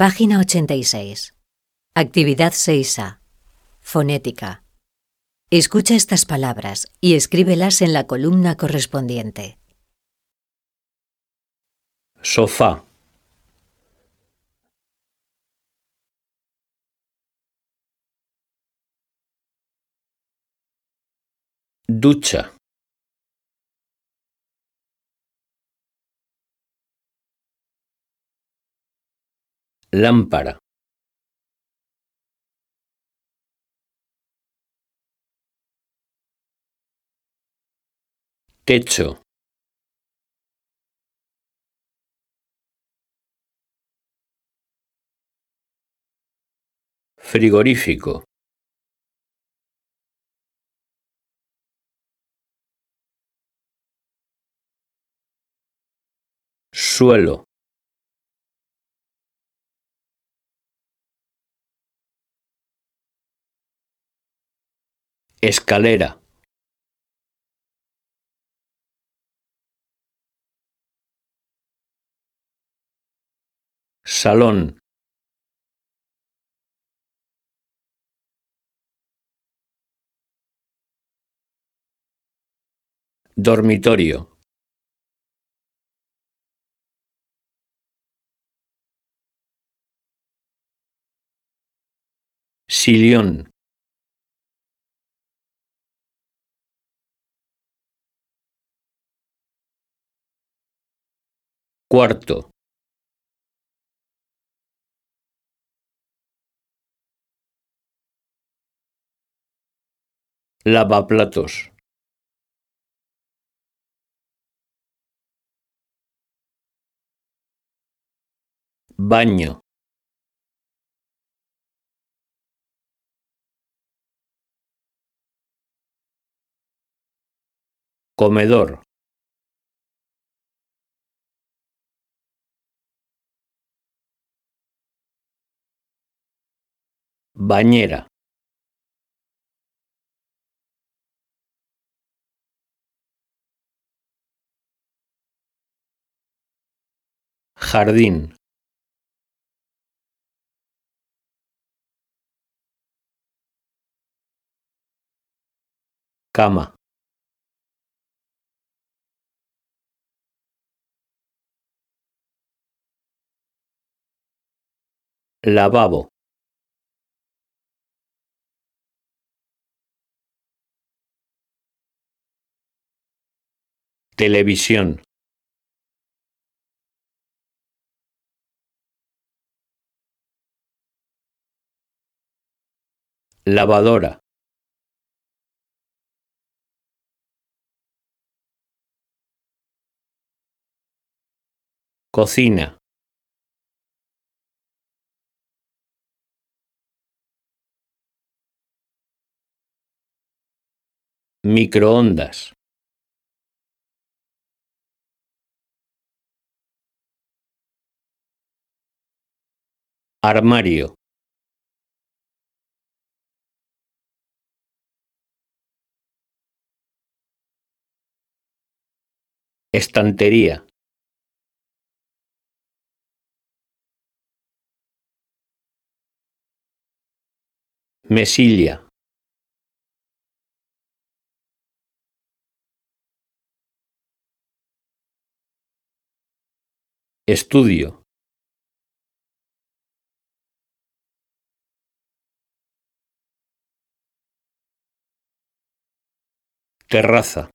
Página 86. Actividad 6A. Fonética. Escucha estas palabras y escríbelas en la columna correspondiente. Sofá. Ducha. Lámpara. Techo. Frigorífico. Suelo. Escalera. Salón. Dormitorio. Sillón. Cuarto. Lavaplatos. Baño. Comedor. Bañera. Jardín. Cama. Lavabo. Televisión. Lavadora. Cocina. Microondas. Armario. Estantería. Mesilla. Estudio. Terraza.